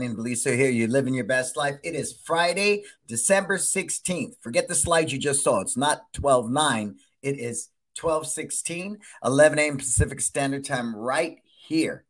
Hey, hey, here. You're living your best life. It is Friday, December 16th. Forget the slide you just saw. It's not 12 9, it is 12 16, 11 a.m. Pacific Standard Time, right here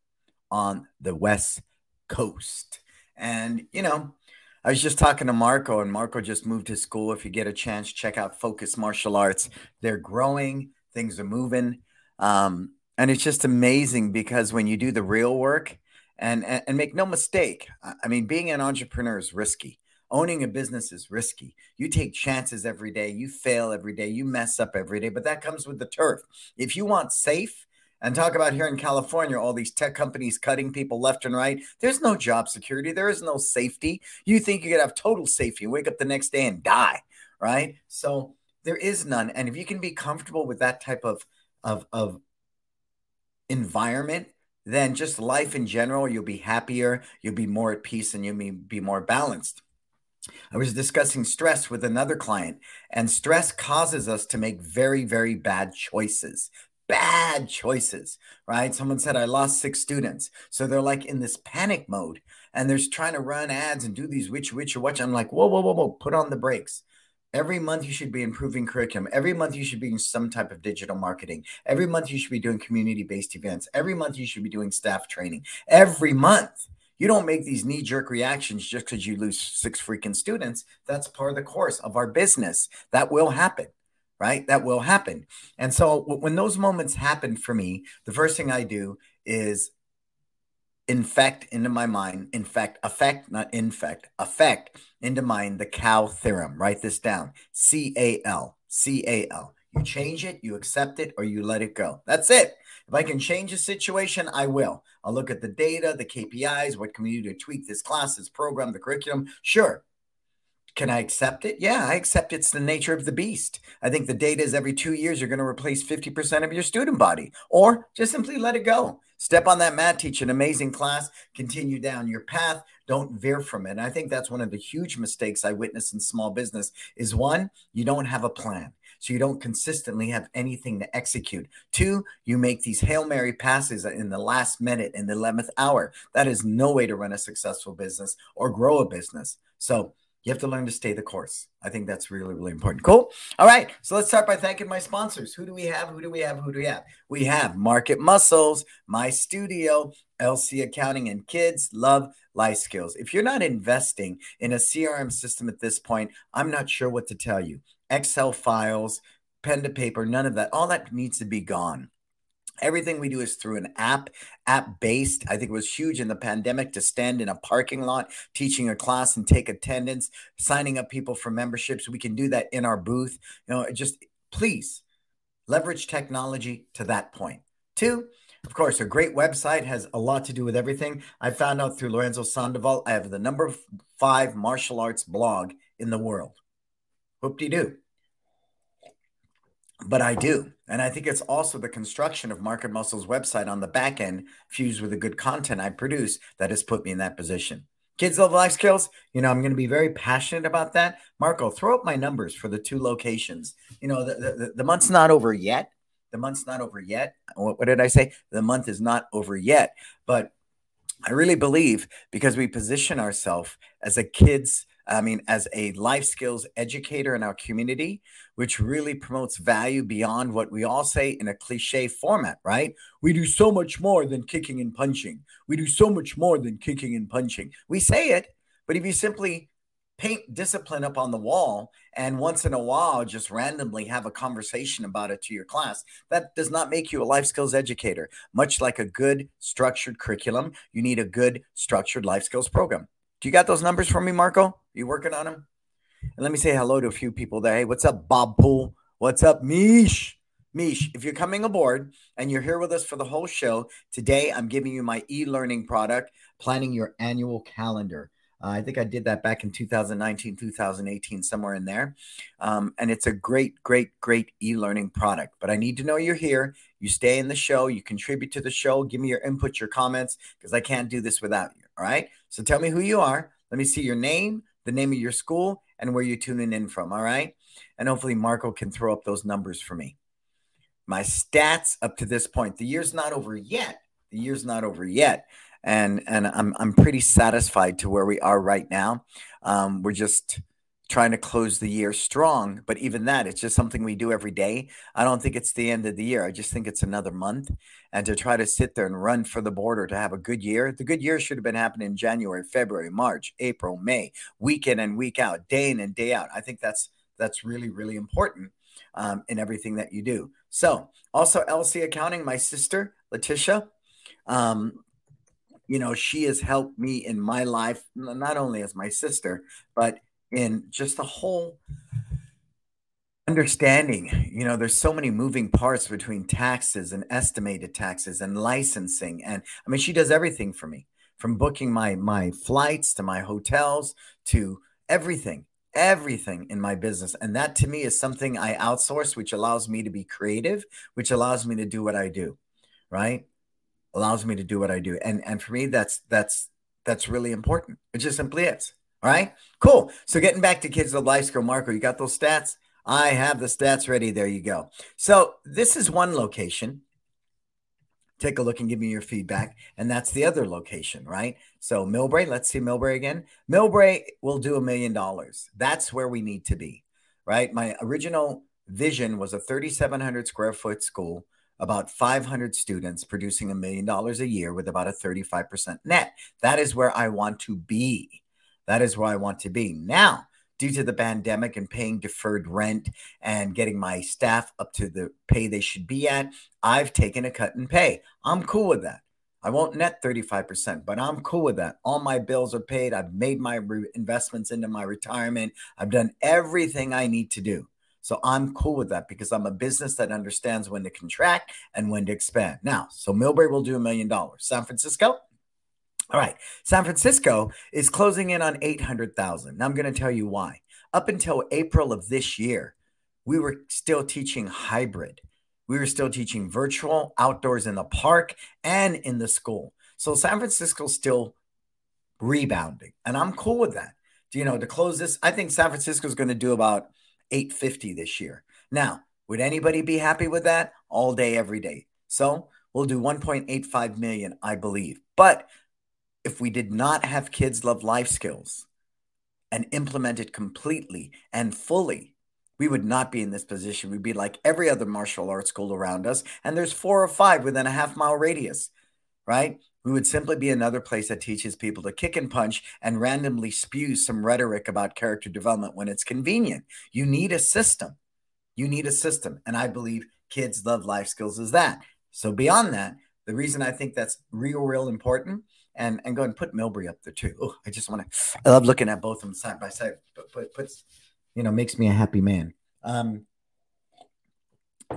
on the West Coast. And, you know, I was just talking to Marco, and Marco just moved to school. If you get a chance, check out Focus Martial Arts. They're growing, things are moving. Um, and it's just amazing because when you do the real work, and, and, and make no mistake, I mean, being an entrepreneur is risky. Owning a business is risky. You take chances every day. You fail every day. You mess up every day, but that comes with the turf. If you want safe, and talk about here in California, all these tech companies cutting people left and right. There's no job security. There is no safety. You think you could have total safety, wake up the next day and die, right? So there is none. And if you can be comfortable with that type of of, of environment, then just life in general, you'll be happier, you'll be more at peace, and you'll be more balanced. I was discussing stress with another client, and stress causes us to make very, very bad choices. Bad choices, right? Someone said, I lost six students. So they're like in this panic mode and they're trying to run ads and do these which, which, or watch. I'm like, whoa, whoa, whoa, whoa, put on the brakes. Every month you should be improving curriculum. Every month you should be doing some type of digital marketing. Every month you should be doing community based events. Every month you should be doing staff training. Every month. You don't make these knee jerk reactions just because you lose six freaking students. That's part of the course of our business. That will happen, right? That will happen. And so when those moments happen for me, the first thing I do is infect into my mind, infect, affect, not infect, affect into mind the Cal theorem. Write this down C A L, C A L. You change it, you accept it, or you let it go. That's it. If I can change a situation, I will. I'll look at the data, the KPIs, what can we do to tweak this class, this program, the curriculum. Sure. Can I accept it? Yeah, I accept it's the nature of the beast. I think the data is every two years you're going to replace 50% of your student body, or just simply let it go. Step on that mat, teach an amazing class, continue down your path, don't veer from it. And I think that's one of the huge mistakes I witness in small business is one, you don't have a plan. So you don't consistently have anything to execute. Two, you make these Hail Mary passes in the last minute, in the 11th hour. That is no way to run a successful business or grow a business. So you have to learn to stay the course. I think that's really, really important. Cool. All right. So let's start by thanking my sponsors. Who do we have? Who do we have? Who do we have? We have Market Muscles, My Studio, LC Accounting, and Kids Love Life Skills. If you're not investing in a CRM system at this point, I'm not sure what to tell you. Excel files, pen to paper, none of that. All that needs to be gone. Everything we do is through an app, app based. I think it was huge in the pandemic to stand in a parking lot, teaching a class and take attendance, signing up people for memberships. We can do that in our booth. You know, just please leverage technology to that point. Two, of course, a great website has a lot to do with everything. I found out through Lorenzo Sandoval, I have the number five martial arts blog in the world. Hope you do but I do. And I think it's also the construction of Market Muscle's website on the back end, fused with the good content I produce, that has put me in that position. Kids love life skills. You know, I'm going to be very passionate about that. Marco, throw up my numbers for the two locations. You know, the, the, the month's not over yet. The month's not over yet. What, what did I say? The month is not over yet. But I really believe because we position ourselves as a kids I mean, as a life skills educator in our community, which really promotes value beyond what we all say in a cliche format, right? We do so much more than kicking and punching. We do so much more than kicking and punching. We say it, but if you simply paint discipline up on the wall and once in a while just randomly have a conversation about it to your class that does not make you a life skills educator much like a good structured curriculum you need a good structured life skills program do you got those numbers for me, Marco? You working on them? And let me say hello to a few people there. Hey, what's up, Bob Pool? What's up, Mish? Mish, if you're coming aboard and you're here with us for the whole show, today I'm giving you my e learning product, planning your annual calendar. Uh, I think I did that back in 2019, 2018, somewhere in there. Um, and it's a great, great, great e learning product. But I need to know you're here. You stay in the show, you contribute to the show, give me your input, your comments, because I can't do this without you. All right. So tell me who you are. Let me see your name, the name of your school, and where you're tuning in from. All right. And hopefully Marco can throw up those numbers for me. My stats up to this point, the year's not over yet. The year's not over yet. and and I'm I'm pretty satisfied to where we are right now. Um, we're just trying to close the year strong, but even that, it's just something we do every day. I don't think it's the end of the year. I just think it's another month, and to try to sit there and run for the border to have a good year. The good year should have been happening in January, February, March, April, May, week in and week out, day in and day out. I think that's that's really really important um, in everything that you do. So also LC Accounting, my sister Letitia. Um, you know, she has helped me in my life, not only as my sister, but in just the whole understanding. You know, there's so many moving parts between taxes and estimated taxes and licensing. And I mean, she does everything for me from booking my my flights to my hotels to everything everything in my business and that to me is something i outsource which allows me to be creative which allows me to do what i do right allows me to do what I do. And and for me, that's that's that's really important. It just simply is. All right, cool. So getting back to kids with life skill, Marco, you got those stats? I have the stats ready. There you go. So this is one location. Take a look and give me your feedback. And that's the other location, right? So Millbrae, let's see Millbrae again. Millbrae will do a million dollars. That's where we need to be, right? My original vision was a 3,700 square foot school about 500 students producing a million dollars a year with about a 35% net. That is where I want to be. That is where I want to be. Now, due to the pandemic and paying deferred rent and getting my staff up to the pay they should be at, I've taken a cut in pay. I'm cool with that. I won't net 35%, but I'm cool with that. All my bills are paid. I've made my re- investments into my retirement. I've done everything I need to do. So I'm cool with that because I'm a business that understands when to contract and when to expand. Now, so Millbrae will do a million dollars. San Francisco, all right. San Francisco is closing in on 800,000. Now I'm going to tell you why. Up until April of this year, we were still teaching hybrid. We were still teaching virtual, outdoors in the park, and in the school. So San Francisco's still rebounding, and I'm cool with that. Do you know, to close this, I think San Francisco is going to do about 850 this year. Now, would anybody be happy with that? All day, every day. So we'll do 1.85 million, I believe. But if we did not have kids love life skills and implement it completely and fully, we would not be in this position. We'd be like every other martial arts school around us, and there's four or five within a half mile radius, right? We would simply be another place that teaches people to kick and punch and randomly spew some rhetoric about character development when it's convenient. You need a system. You need a system. And I believe kids love life skills is that. So beyond that, the reason I think that's real, real important, and and go and put Millbrae up there too. Oh, I just want to. I love looking at both of them side by side. But, but puts, you know, makes me a happy man. Um,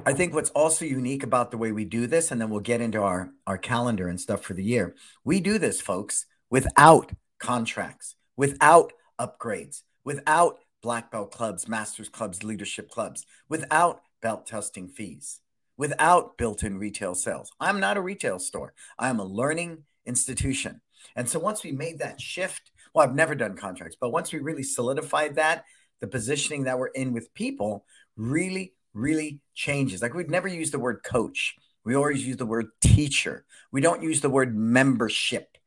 I think what's also unique about the way we do this, and then we'll get into our, our calendar and stuff for the year. We do this, folks, without contracts, without upgrades, without black belt clubs, masters clubs, leadership clubs, without belt testing fees, without built in retail sales. I'm not a retail store, I am a learning institution. And so once we made that shift, well, I've never done contracts, but once we really solidified that, the positioning that we're in with people really really changes. Like we'd never use the word coach. We always use the word teacher. We don't use the word membership,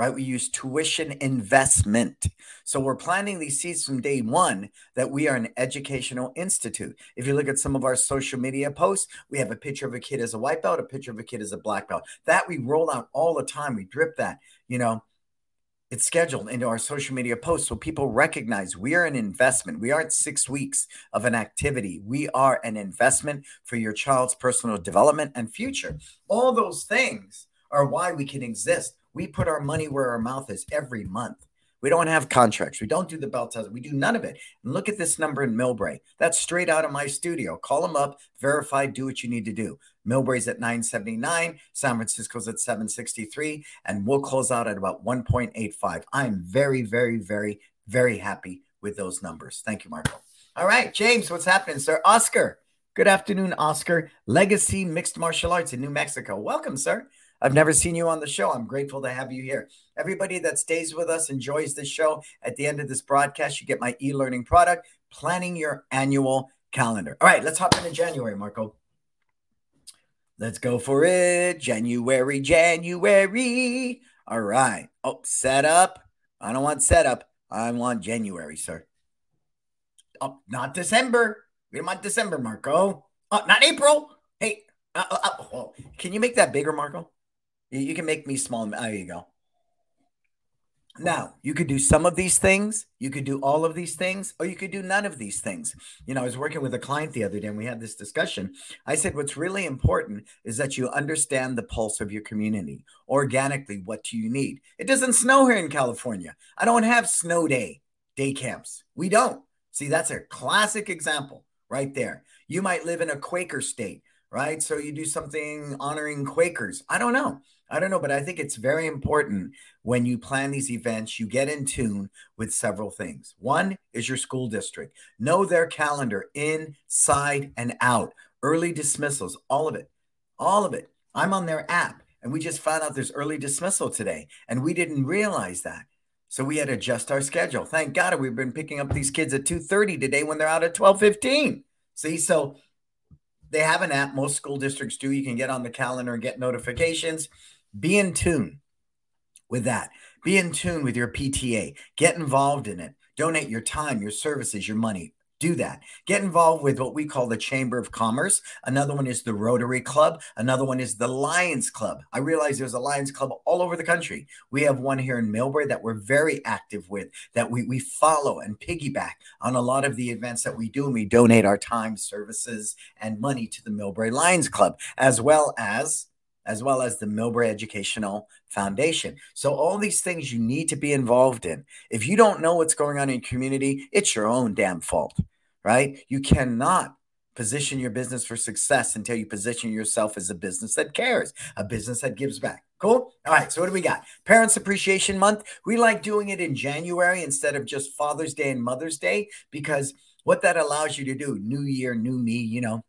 right? We use tuition investment. So we're planting these seeds from day one that we are an educational institute. If you look at some of our social media posts, we have a picture of a kid as a white belt, a picture of a kid as a black belt. That we roll out all the time. We drip that, you know it's scheduled into our social media posts so people recognize we are an investment. We aren't six weeks of an activity. We are an investment for your child's personal development and future. All those things are why we can exist. We put our money where our mouth is every month. We don't have contracts. We don't do the belt test. We do none of it. And look at this number in Millbrae. That's straight out of my studio. Call them up, verify, do what you need to do. Millbrae's at 979, San Francisco's at 763, and we'll close out at about 1.85. I'm very, very, very, very happy with those numbers. Thank you, Marco. All right, James, what's happening, sir? Oscar. Good afternoon, Oscar. Legacy Mixed Martial Arts in New Mexico. Welcome, sir. I've never seen you on the show. I'm grateful to have you here. Everybody that stays with us enjoys the show. At the end of this broadcast, you get my e learning product, planning your annual calendar. All right, let's hop into January, Marco. Let's go for it. January, January. All right. Oh, set up. I don't want setup. I want January, sir. Oh, not December. We don't want December, Marco. Oh, not April. Hey, uh, uh, oh, can you make that bigger, Marco? You, can make me small. There you go. Now, you could do some of these things, you could do all of these things, or you could do none of these things. You know, I was working with a client the other day and we had this discussion. I said, What's really important is that you understand the pulse of your community organically. What do you need? It doesn't snow here in California. I don't have snow day, day camps. We don't. See, that's a classic example right there. You might live in a Quaker state, right? So you do something honoring Quakers. I don't know. I don't know, but I think it's very important when you plan these events, you get in tune with several things. One is your school district, know their calendar inside and out, early dismissals, all of it, all of it. I'm on their app and we just found out there's early dismissal today and we didn't realize that. So we had to adjust our schedule. Thank God we've been picking up these kids at 2:30 today when they're out at 12:15. See, so they have an app. Most school districts do. You can get on the calendar and get notifications. Be in tune with that. Be in tune with your PTA. Get involved in it. Donate your time, your services, your money. Do that. Get involved with what we call the Chamber of Commerce. Another one is the Rotary Club. Another one is the Lions Club. I realize there's a Lions Club all over the country. We have one here in Millbrae that we're very active with, that we, we follow and piggyback on a lot of the events that we do. And we donate our time, services, and money to the Millbrae Lions Club, as well as as well as the Millbrae Educational Foundation. So, all these things you need to be involved in. If you don't know what's going on in your community, it's your own damn fault, right? You cannot position your business for success until you position yourself as a business that cares, a business that gives back. Cool. All right. So, what do we got? Parents Appreciation Month. We like doing it in January instead of just Father's Day and Mother's Day because what that allows you to do, new year, new me, you know,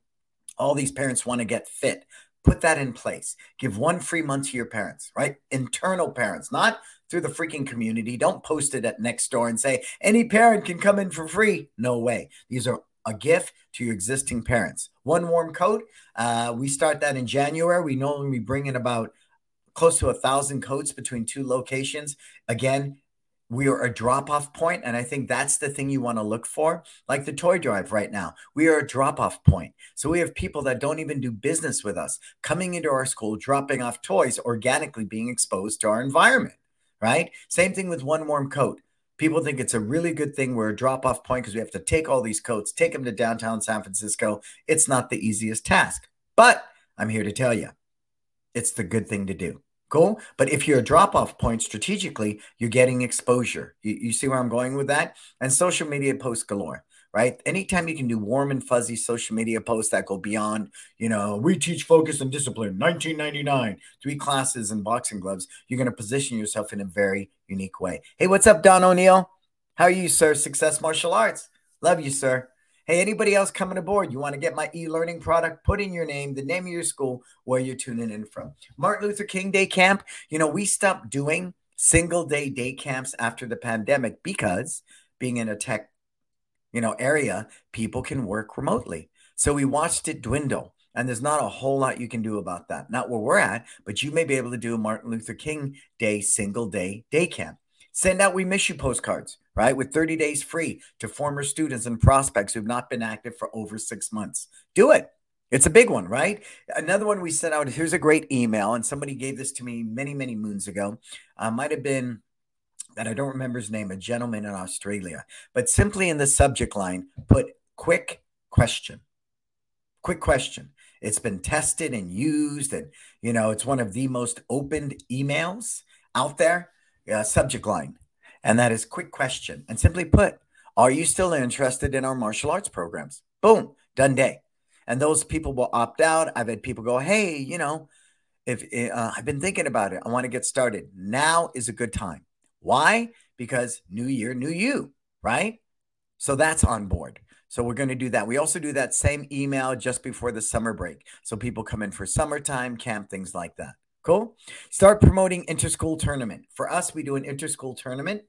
all these parents want to get fit. Put that in place. Give one free month to your parents, right? Internal parents, not through the freaking community. Don't post it at next door and say any parent can come in for free. No way. These are a gift to your existing parents. One warm coat. Uh, we start that in January. We normally bring in about close to a thousand coats between two locations. Again, we are a drop off point and i think that's the thing you want to look for like the toy drive right now. We are a drop off point. So we have people that don't even do business with us coming into our school dropping off toys organically being exposed to our environment right? Same thing with one warm coat. People think it's a really good thing we're a drop off point because we have to take all these coats take them to downtown san francisco. It's not the easiest task. But i'm here to tell you it's the good thing to do Cool. But if you're a drop off point strategically, you're getting exposure. You, you, see where I'm going with that? And social media posts galore, right? Anytime you can do warm and fuzzy social media posts that go beyond, you know, we teach focus and discipline, 1999, three classes and boxing gloves, you're going to position yourself in a very unique way. Hey, what's up, Don O'Neill? How are you, sir? Success Martial Arts. Love you, sir. Hey, anybody else coming aboard? You want to get my e learning product? Put in your name, the name of your school, where you're tuning in from. Martin Luther King Day Camp. You know, we stopped doing single day day camps after the pandemic because being in a tech, you know, area, people can work remotely. So we watched it dwindle. And there's not a whole lot you can do about that. Not where we're at, but you may be able to do a Martin Luther King Day single day day camp. Send out We Miss You postcards, right? With 30 days free to former students and prospects who've not been active for over six months. Do it. It's a big one, right? Another one we sent out. Here's a great email, and somebody gave this to me many, many moons ago. Uh, might have been that I don't remember his name, a gentleman in Australia. But simply in the subject line, put quick question. Quick question. It's been tested and used, and you know, it's one of the most opened emails out there uh, subject line, and that is quick question. And simply put, are you still interested in our martial arts programs? Boom, done day. And those people will opt out. I've had people go, hey, you know, if uh, I've been thinking about it, I want to get started. Now is a good time. Why? Because new year, new you, right? So that's on board. So we're going to do that. We also do that same email just before the summer break. So people come in for summertime camp, things like that. Cool. Start promoting interschool tournament. For us, we do an interschool tournament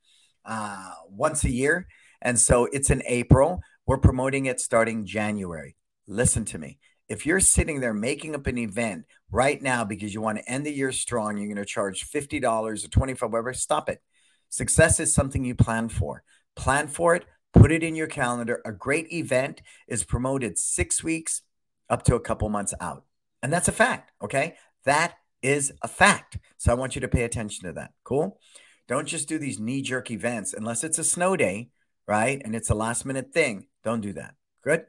uh, once a year. And so it's in April. We're promoting it starting January. Listen to me. if you're sitting there making up an event right now because you want to end the year strong, you're going to charge $50 or 25 whatever, stop it. Success is something you plan for. Plan for it, put it in your calendar. A great event is promoted six weeks up to a couple months out. And that's a fact. Okay. That is a fact. So I want you to pay attention to that. Cool. Don't just do these knee jerk events unless it's a snow day, right? And it's a last minute thing. Don't do that. Good.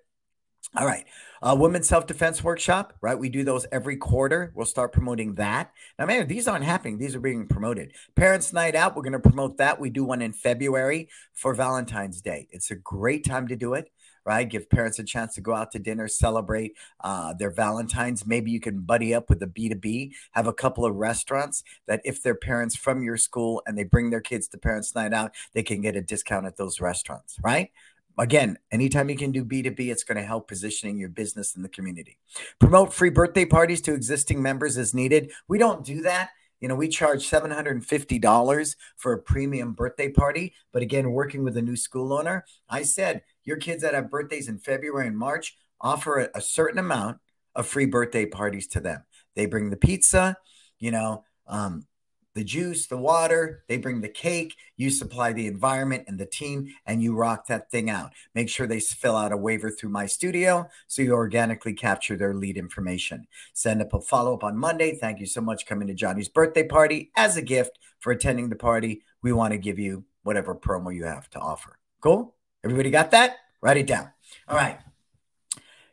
All right. Uh, Women's Self Defense Workshop, right? We do those every quarter. We'll start promoting that. Now, man, these aren't happening. These are being promoted. Parents' Night Out, we're going to promote that. We do one in February for Valentine's Day. It's a great time to do it, right? Give parents a chance to go out to dinner, celebrate uh, their Valentine's. Maybe you can buddy up with a B2B, have a couple of restaurants that if they're parents from your school and they bring their kids to Parents' Night Out, they can get a discount at those restaurants, right? Again, anytime you can do B2B, it's going to help positioning your business in the community. Promote free birthday parties to existing members as needed. We don't do that. You know, we charge $750 for a premium birthday party. But again, working with a new school owner, I said, your kids that have birthdays in February and March, offer a, a certain amount of free birthday parties to them. They bring the pizza, you know, um, the juice, the water, they bring the cake, you supply the environment and the team, and you rock that thing out. Make sure they fill out a waiver through my studio so you organically capture their lead information. Send up a follow up on Monday. Thank you so much coming to Johnny's birthday party. As a gift for attending the party, we want to give you whatever promo you have to offer. Cool? Everybody got that? Write it down. All right.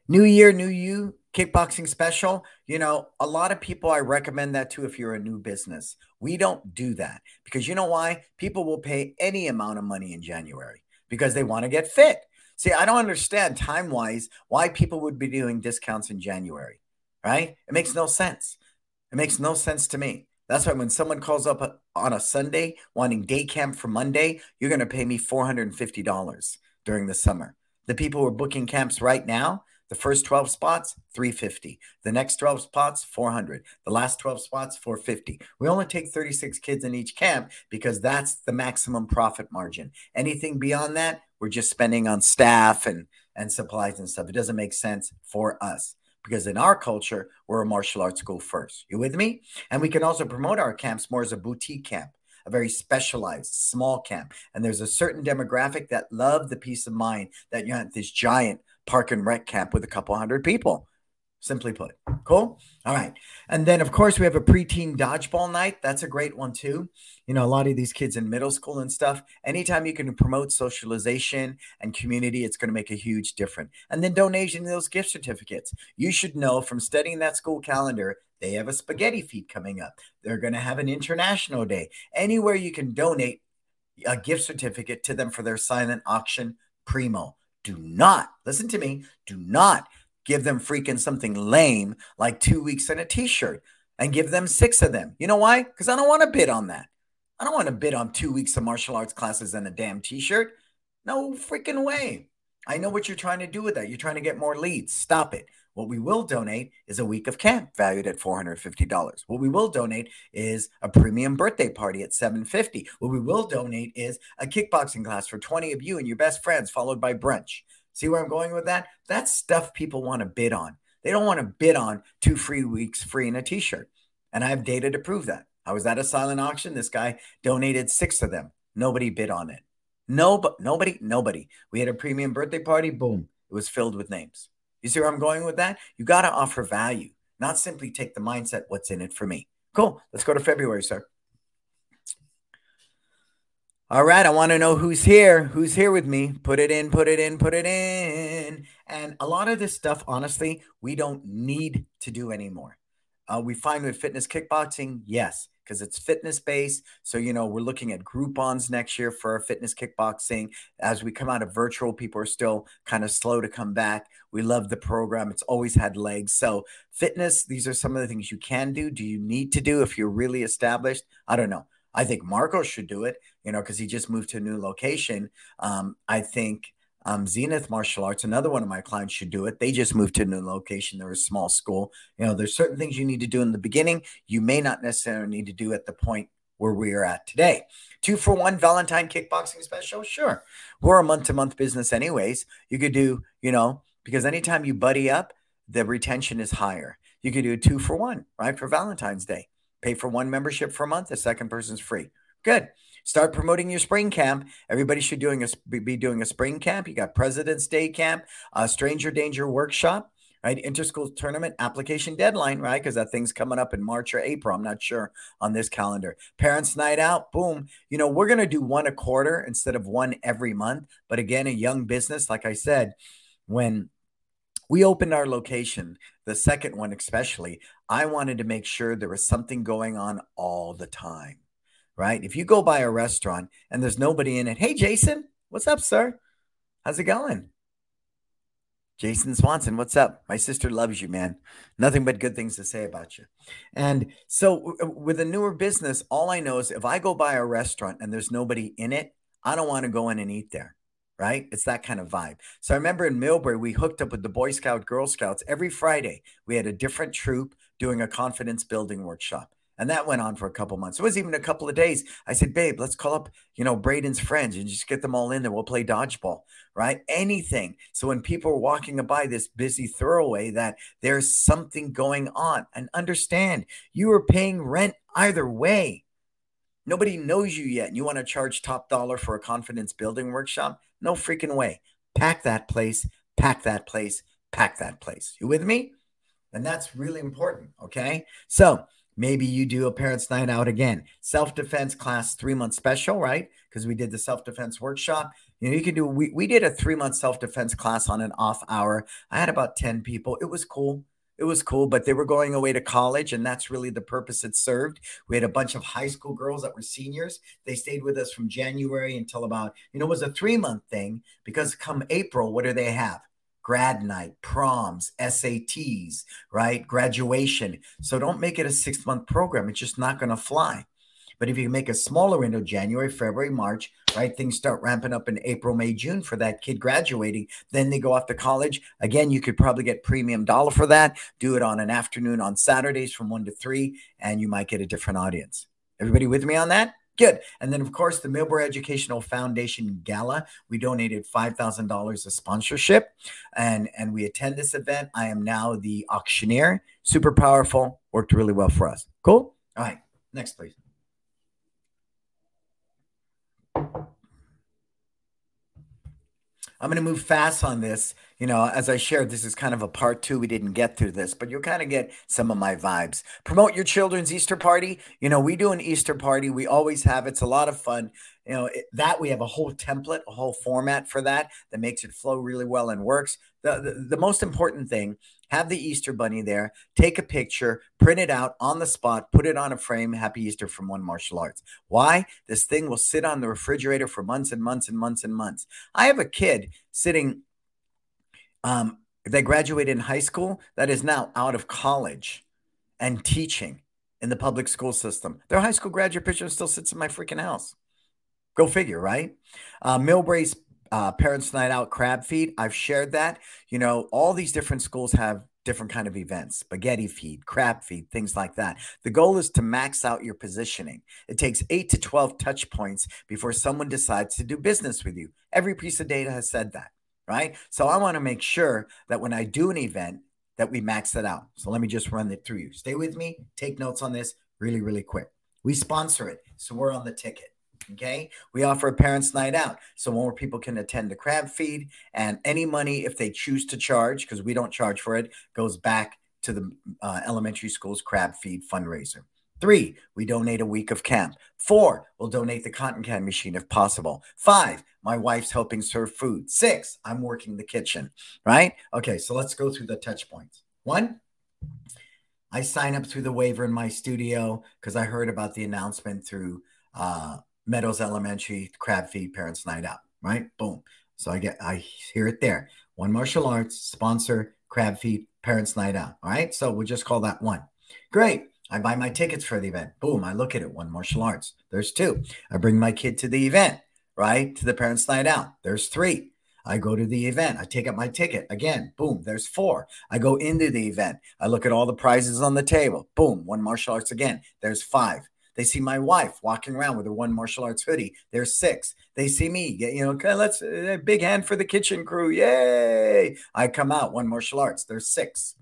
New year, new you kickboxing special. You know a lot of people i recommend that too if you're a new business. We don't do that because you know why? People will pay any amount of money in january because they want to get fit. See i don't understand time wise why people would be doing discounts in january right? It makes no sense. It makes no sense to me that's why when someone calls up uh, on a sunday wanting day camp for monday you're going to pay me $450 during the summer the people who are booking camps right now the first 12 spots, 350. The next 12 spots, 400. The last 12 spots, 450. We only take 36 kids in each camp because that's the maximum profit margin. Anything beyond that, we're just spending on staff and and supplies and stuff. It doesn't make sense for us because in our culture, we're a martial arts school first. You with me? And we can also promote our camps more as a boutique camp a very specialized small camp. And there's a certain demographic that love the peace of mind that you have this giant park and rec camp with a couple hundred people. Simply put. Cool. All right. And then, of course, we have a preteen dodgeball night. That's a great one, too. You know, a lot of these kids in middle school and stuff, anytime you can promote socialization and community, it's going to make a huge difference. And then donation those gift certificates. You should know from studying that school calendar, they have a spaghetti feed coming up. They're going to have an international day. Anywhere you can donate a gift certificate to them for their silent auction, primo do not, listen to me, do not give them freaking something lame like two weeks in a t shirt and give them six of them. You know why? Because I don't want to bid on that. I don't want to bid on two weeks of martial arts classes and a damn t shirt. No freaking way. I know what you're trying to do with that. You're trying to get more leads. Stop it. What we will donate is a week of camp valued at $450. What we will donate is a premium birthday party at 750. What we will donate is a kickboxing class for 20 of you and your best friends, followed by brunch. See where I'm going with that? That's stuff people want to bid on. They don't want to bid on two free weeks free in a t shirt. And I have data to prove that. I was at a silent auction. This guy donated six of them. Nobody bid on it. No, nobody, nobody. We had a premium birthday party. Boom. It was filled with names. You see where I'm going with that? You got to offer value, not simply take the mindset, what's in it for me. Cool. Let's go to February, sir. All right, I want to know who's here. Who's here with me? Put it in, put it in, put it in. And a lot of this stuff, honestly, we don't need to do anymore. Uh, we find with fitness kickboxing, yes, because it's fitness based. So, you know, we're looking at Groupons next year for our fitness kickboxing. As we come out of virtual, people are still kind of slow to come back. We love the program, it's always had legs. So, fitness, these are some of the things you can do. Do you need to do if you're really established? I don't know. I think Marco should do it, you know, because he just moved to a new location. Um, I think um, Zenith Martial Arts, another one of my clients should do it. They just moved to a new location. They're a small school. You know, there's certain things you need to do in the beginning. You may not necessarily need to do at the point where we are at today. Two for one Valentine kickboxing special? Sure. We're a month to month business, anyways. You could do, you know, because anytime you buddy up, the retention is higher. You could do a two for one, right? For Valentine's Day. Pay for one membership for a month, the second person's free. Good. Start promoting your spring camp. Everybody should doing a, be doing a spring camp. You got President's Day camp, a Stranger Danger workshop, right? Interschool tournament application deadline, right? Because that thing's coming up in March or April. I'm not sure on this calendar. Parents' night out, boom. You know, we're going to do one a quarter instead of one every month. But again, a young business, like I said, when we opened our location, the second one especially, I wanted to make sure there was something going on all the time right? If you go by a restaurant and there's nobody in it, hey, Jason, what's up, sir? How's it going? Jason Swanson, what's up? My sister loves you, man. Nothing but good things to say about you. And so, with a newer business, all I know is if I go by a restaurant and there's nobody in it, I don't want to go in and eat there, right? It's that kind of vibe. So, I remember in Millbrae, we hooked up with the Boy Scout, Girl Scouts every Friday. We had a different troop doing a confidence building workshop. And that went on for a couple months. It was even a couple of days. I said, babe, let's call up, you know, Braden's friends and just get them all in there. We'll play dodgeball, right? Anything. So when people are walking by this busy throwaway, that there's something going on. And understand you are paying rent either way. Nobody knows you yet. And you want to charge top dollar for a confidence building workshop? No freaking way. Pack that place, pack that place, pack that place. You with me? And that's really important. Okay. So Maybe you do a parents' night out again. Self defense class, three month special, right? Because we did the self defense workshop. You know, you can do, we, we did a three month self defense class on an off hour. I had about 10 people. It was cool. It was cool, but they were going away to college, and that's really the purpose it served. We had a bunch of high school girls that were seniors. They stayed with us from January until about, you know, it was a three month thing because come April, what do they have? grad night, proms, SATs, right? Graduation. So don't make it a six month program. It's just not going to fly. But if you make a smaller window, January, February, March, right? Things start ramping up in April, May, June for that kid graduating. Then they go off to college. Again, you could probably get premium dollar for that. Do it on an afternoon on Saturdays from one to three, and you might get a different audience. Everybody with me on that? Good. And then, of course, the Millbrae Educational Foundation Gala, we donated $5,000 of sponsorship and, and we attend this event. I am now the auctioneer. Super powerful. Worked really well for us. Cool. All right. Next, please. I'm going to move fast on this. You know, as I shared, this is kind of a part two. We didn't get through this, but you'll kind of get some of my vibes. Promote your children's Easter party. You know, we do an Easter party. We always have. It's a lot of fun. You know, it, that we have a whole template, a whole format for that that makes it flow really well and works. The, the, the most important thing have the Easter bunny there, take a picture, print it out on the spot, put it on a frame. Happy Easter from One Martial Arts. Why? This thing will sit on the refrigerator for months and months and months and months. I have a kid sitting, um, they graduated in high school that is now out of college and teaching in the public school system. Their high school graduate picture still sits in my freaking house. Go figure, right? Uh, Millbrae's uh, Parents Night Out crab feed. I've shared that. You know, all these different schools have different kind of events spaghetti feed crab feed things like that the goal is to max out your positioning it takes 8 to 12 touch points before someone decides to do business with you every piece of data has said that right so i want to make sure that when i do an event that we max it out so let me just run it through you stay with me take notes on this really really quick we sponsor it so we're on the ticket Okay. We offer a parents' night out. So more people can attend the crab feed and any money, if they choose to charge, because we don't charge for it, goes back to the uh, elementary school's crab feed fundraiser. Three, we donate a week of camp. Four, we'll donate the cotton can machine if possible. Five, my wife's helping serve food. Six, I'm working the kitchen, right? Okay, so let's go through the touch points. One, I sign up through the waiver in my studio because I heard about the announcement through uh, Meadows Elementary crab feed parents night out, right? Boom. So I get I hear it there. One martial arts sponsor crab feed parents night out. All right. So we'll just call that one. Great. I buy my tickets for the event. Boom. I look at it. One martial arts. There's two. I bring my kid to the event, right? To the parents night out. There's three. I go to the event. I take up my ticket. Again, boom, there's four. I go into the event. I look at all the prizes on the table. Boom, one martial arts again. There's five. They see my wife walking around with her one martial arts hoodie. There's six. They see me, get, you know, okay, let's uh, big hand for the kitchen crew. Yay. I come out, one martial arts. There's six.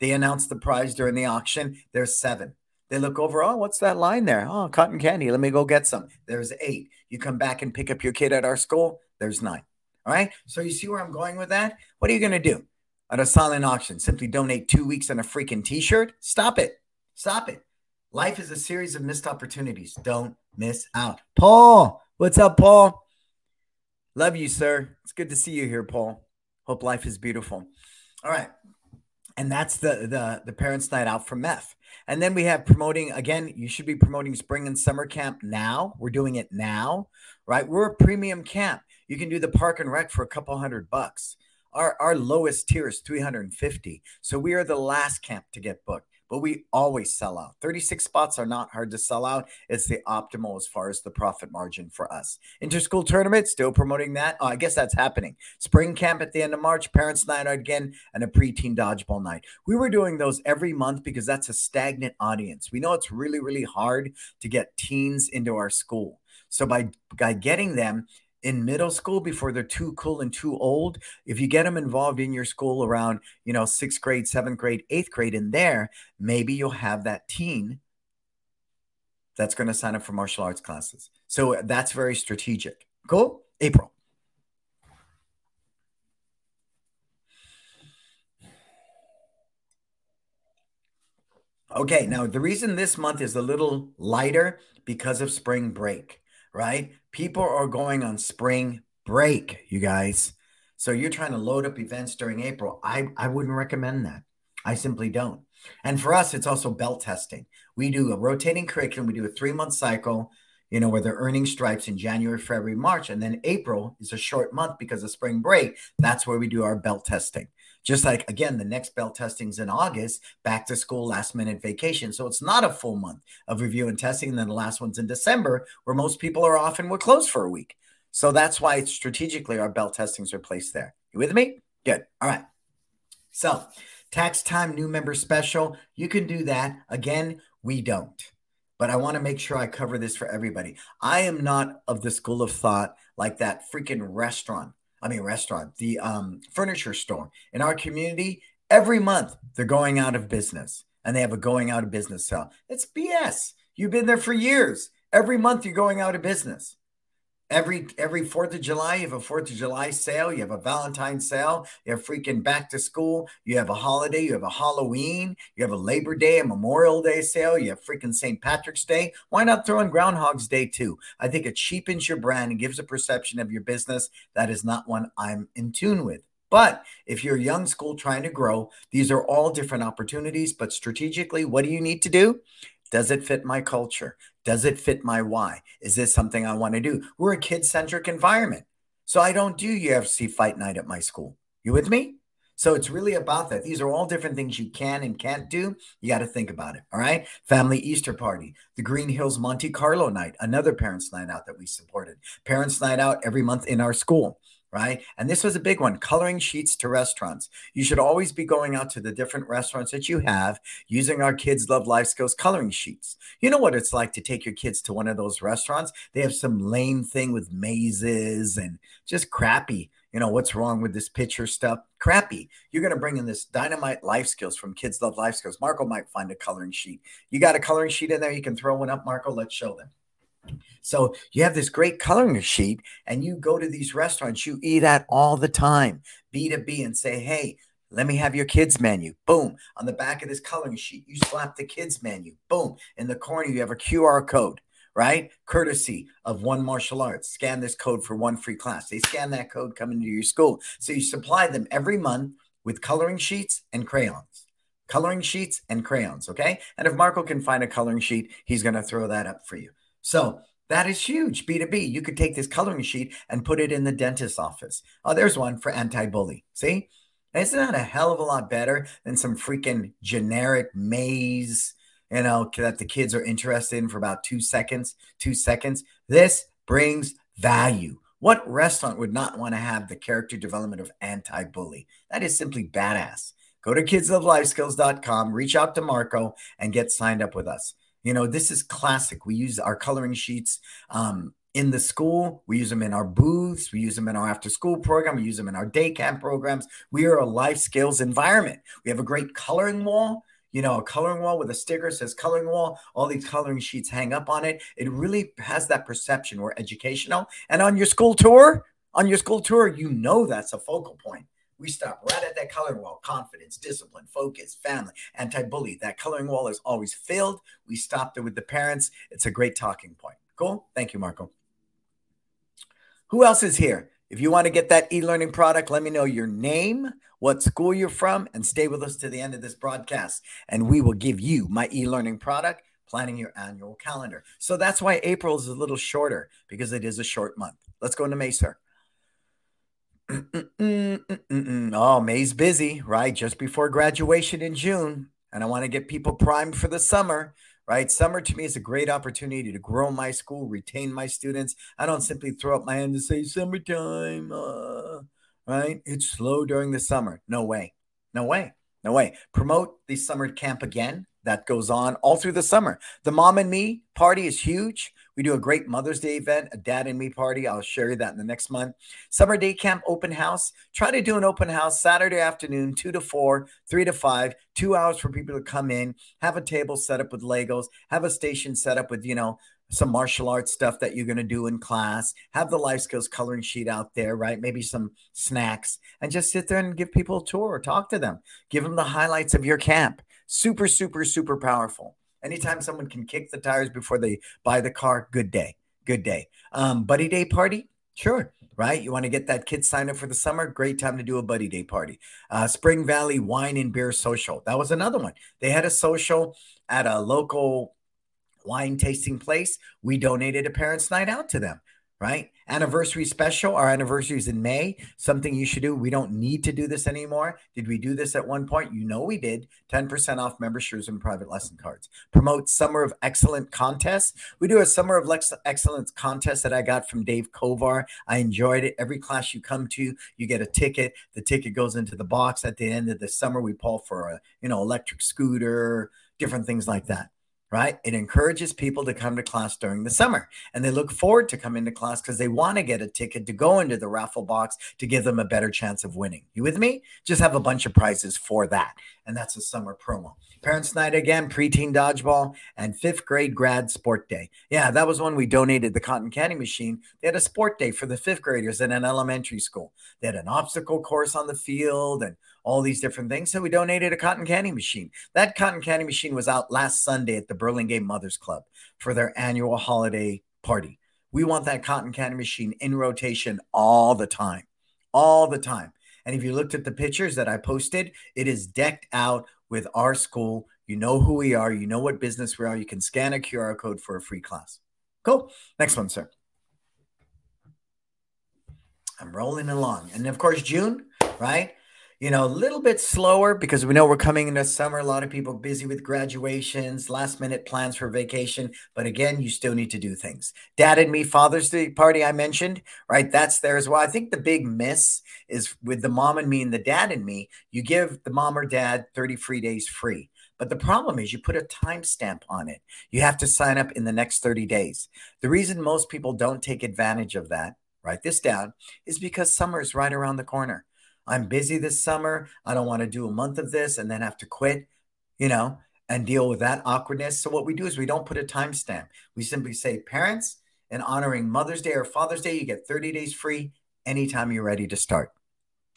They announce the prize during the auction. There's seven. They look over, oh, what's that line there? Oh, cotton candy. Let me go get some. There's eight. You come back and pick up your kid at our school. There's nine. All right. So you see where I'm going with that? What are you going to do at a silent auction? Simply donate two weeks on a freaking t shirt? Stop it. Stop it. Life is a series of missed opportunities. Don't miss out. Paul, what's up, Paul? Love you, sir. It's good to see you here, Paul. Hope life is beautiful. All right. And that's the the the parents' night out from meth And then we have promoting again, you should be promoting spring and summer camp now. We're doing it now, right? We're a premium camp. You can do the park and rec for a couple hundred bucks. Our our lowest tier is 350. So we are the last camp to get booked but we always sell out. 36 spots are not hard to sell out. It's the optimal as far as the profit margin for us. Interschool tournament, still promoting that. Oh, I guess that's happening. Spring camp at the end of March, parents' night again, and a preteen dodgeball night. We were doing those every month because that's a stagnant audience. We know it's really, really hard to get teens into our school. So by, by getting them, in middle school before they're too cool and too old if you get them involved in your school around you know sixth grade seventh grade eighth grade in there maybe you'll have that teen that's going to sign up for martial arts classes. So uh, that's very strategic. Cool? April. Okay, now the reason this month is a little lighter because of spring break right? People are going on spring break, you guys. So you're trying to load up events during April. I, I wouldn't recommend that. I simply don't. And for us, it's also belt testing. We do a rotating curriculum, we do a three month cycle, you know, where they're earning stripes in January, February, March. And then April is a short month because of spring break. That's where we do our belt testing. Just like, again, the next belt testing's in August, back to school, last minute vacation. So it's not a full month of review and testing. And then the last one's in December, where most people are off and we're closed for a week. So that's why strategically our belt testings are placed there. You with me? Good. All right. So tax time new member special. You can do that. Again, we don't. But I want to make sure I cover this for everybody. I am not of the school of thought like that freaking restaurant I mean, restaurant, the um, furniture store in our community, every month they're going out of business and they have a going out of business sale. It's BS. You've been there for years. Every month you're going out of business. Every every Fourth of July, you have a Fourth of July sale. You have a Valentine's sale. You have freaking back to school. You have a holiday. You have a Halloween. You have a Labor Day, a Memorial Day sale. You have freaking St. Patrick's Day. Why not throw in Groundhog's Day too? I think it cheapens your brand and gives a perception of your business that is not one I'm in tune with. But if you're a young school trying to grow, these are all different opportunities. But strategically, what do you need to do? Does it fit my culture? Does it fit my why? Is this something I want to do? We're a kid centric environment. So I don't do UFC fight night at my school. You with me? So it's really about that. These are all different things you can and can't do. You got to think about it. All right. Family Easter party, the Green Hills Monte Carlo night, another parents' night out that we supported. Parents' night out every month in our school right? And this was a big one coloring sheets to restaurants. You should always be going out to the different restaurants that you have using our Kids Love Life Skills coloring sheets. You know what it's like to take your kids to one of those restaurants? They have some lame thing with mazes and just crappy. You know, what's wrong with this picture stuff? Crappy. You're going to bring in this dynamite life skills from Kids Love Life Skills. Marco might find a coloring sheet. You got a coloring sheet in there? You can throw one up, Marco. Let's show them. So you have this great coloring sheet, and you go to these restaurants, you eat at all the time, B2B, and say, hey, let me have your kids menu. Boom. On the back of this coloring sheet, you slap the kids menu. Boom. In the corner, you have a QR code, right? Courtesy of One Martial Arts. Scan this code for one free class. They scan that code coming to your school. So you supply them every month with coloring sheets and crayons. Coloring sheets and crayons. Okay. And if Marco can find a coloring sheet, he's going to throw that up for you. So that is huge. B2B. You could take this coloring sheet and put it in the dentist's office. Oh, there's one for anti bully. See? Isn't that a hell of a lot better than some freaking generic maze, you know, that the kids are interested in for about two seconds? Two seconds. This brings value. What restaurant would not want to have the character development of anti bully? That is simply badass. Go to kidslovelifeskills.com, reach out to Marco, and get signed up with us. You know, this is classic. We use our coloring sheets um, in the school. We use them in our booths. We use them in our after school program. We use them in our day camp programs. We are a life skills environment. We have a great coloring wall. You know, a coloring wall with a sticker says coloring wall. All these coloring sheets hang up on it. It really has that perception. We're educational. And on your school tour, on your school tour, you know that's a focal point. We stop right at that coloring wall. Confidence, discipline, focus, family, anti bully. That coloring wall is always filled. We stop there with the parents. It's a great talking point. Cool. Thank you, Marco. Who else is here? If you want to get that e learning product, let me know your name, what school you're from, and stay with us to the end of this broadcast. And we will give you my e learning product, planning your annual calendar. So that's why April is a little shorter because it is a short month. Let's go into May, sir. Oh, May's busy, right? Just before graduation in June. And I want to get people primed for the summer right? Summer to me is a great opportunity to grow my school, retain my students. I don't simply throw up my hand and say, summertime, uh, right? It's slow during the summer. No way. No way. No way. Promote the summer camp again. That goes on all through the summer. The mom and me party is huge. We do a great Mother's Day event, a dad and me party. I'll share you that in the next month. Summer day camp open house. Try to do an open house Saturday afternoon, two to four, three to five, two hours for people to come in, have a table set up with Legos, have a station set up with, you know, some martial arts stuff that you're going to do in class, have the life skills coloring sheet out there, right? Maybe some snacks, and just sit there and give people a tour or talk to them. Give them the highlights of your camp. Super, super, super powerful. Anytime someone can kick the tires before they buy the car, good day. Good day. Um, buddy day party, sure. Right? You want to get that kid signed up for the summer? Great time to do a buddy day party. Uh, Spring Valley Wine and Beer Social. That was another one. They had a social at a local wine tasting place. We donated a parents' night out to them right? Anniversary special. Our anniversary is in May. Something you should do. We don't need to do this anymore. Did we do this at one point? You know we did. 10% off memberships and private lesson cards. Promote Summer of Excellent contest. We do a Summer of Lex- Excellence contest that I got from Dave Kovar. I enjoyed it. Every class you come to, you get a ticket. The ticket goes into the box. At the end of the summer, we pull for a, you know, electric scooter, different things like that right? It encourages people to come to class during the summer and they look forward to coming to class because they want to get a ticket to go into the raffle box to give them a better chance of winning. You with me? Just have a bunch of prizes for that. And that's a summer promo. Parents' night again, preteen dodgeball, and fifth grade grad sport day. Yeah, that was when we donated the cotton candy machine. They had a sport day for the fifth graders in an elementary school. They had an obstacle course on the field and all these different things. So we donated a cotton candy machine. That cotton candy machine was out last Sunday at the Burlingame Mothers Club for their annual holiday party. We want that cotton candy machine in rotation all the time, all the time. And if you looked at the pictures that I posted, it is decked out with our school. You know who we are, you know what business we are. You can scan a QR code for a free class. Cool. Next one, sir. I'm rolling along. And of course, June, right? You know, a little bit slower because we know we're coming into summer. A lot of people busy with graduations, last minute plans for vacation. But again, you still need to do things. Dad and me, Father's Day party I mentioned, right? That's there as well. I think the big miss is with the mom and me and the dad and me, you give the mom or dad 30 free days free. But the problem is you put a timestamp on it. You have to sign up in the next 30 days. The reason most people don't take advantage of that, write this down, is because summer is right around the corner. I'm busy this summer. I don't want to do a month of this and then have to quit, you know, and deal with that awkwardness. So what we do is we don't put a timestamp. We simply say, parents, in honoring Mother's Day or Father's Day, you get 30 days free anytime you're ready to start.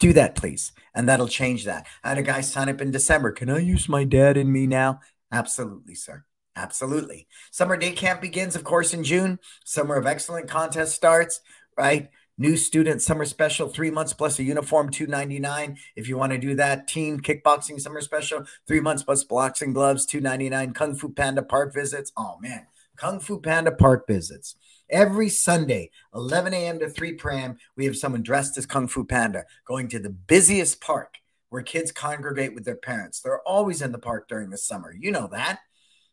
Do that, please. And that'll change that. I had a guy sign up in December. Can I use my dad and me now? Absolutely, sir. Absolutely. Summer day camp begins, of course, in June. Summer of Excellent contest starts, right? New student summer special, three months plus a uniform, two ninety nine. If you want to do that, team kickboxing summer special, three months plus boxing gloves, two ninety nine. Kung Fu Panda park visits. Oh man, Kung Fu Panda park visits. Every Sunday, 11 a.m. to 3 p.m., we have someone dressed as Kung Fu Panda going to the busiest park where kids congregate with their parents. They're always in the park during the summer. You know that,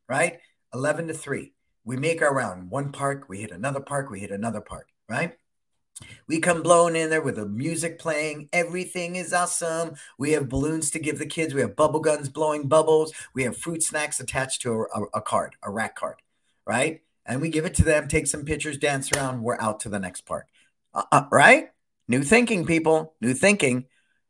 right? 11 to 3. We make our round. One park, we hit another park, we hit another park, right? We come blowing in there with the music playing. Everything is awesome. We have balloons to give the kids. We have bubble guns blowing bubbles. We have fruit snacks attached to a, a, card, a rack card, right? and we give it to them, take some pictures, dance around, we're out to the next part. Uh, uh, right? New thinking, people, new thinking.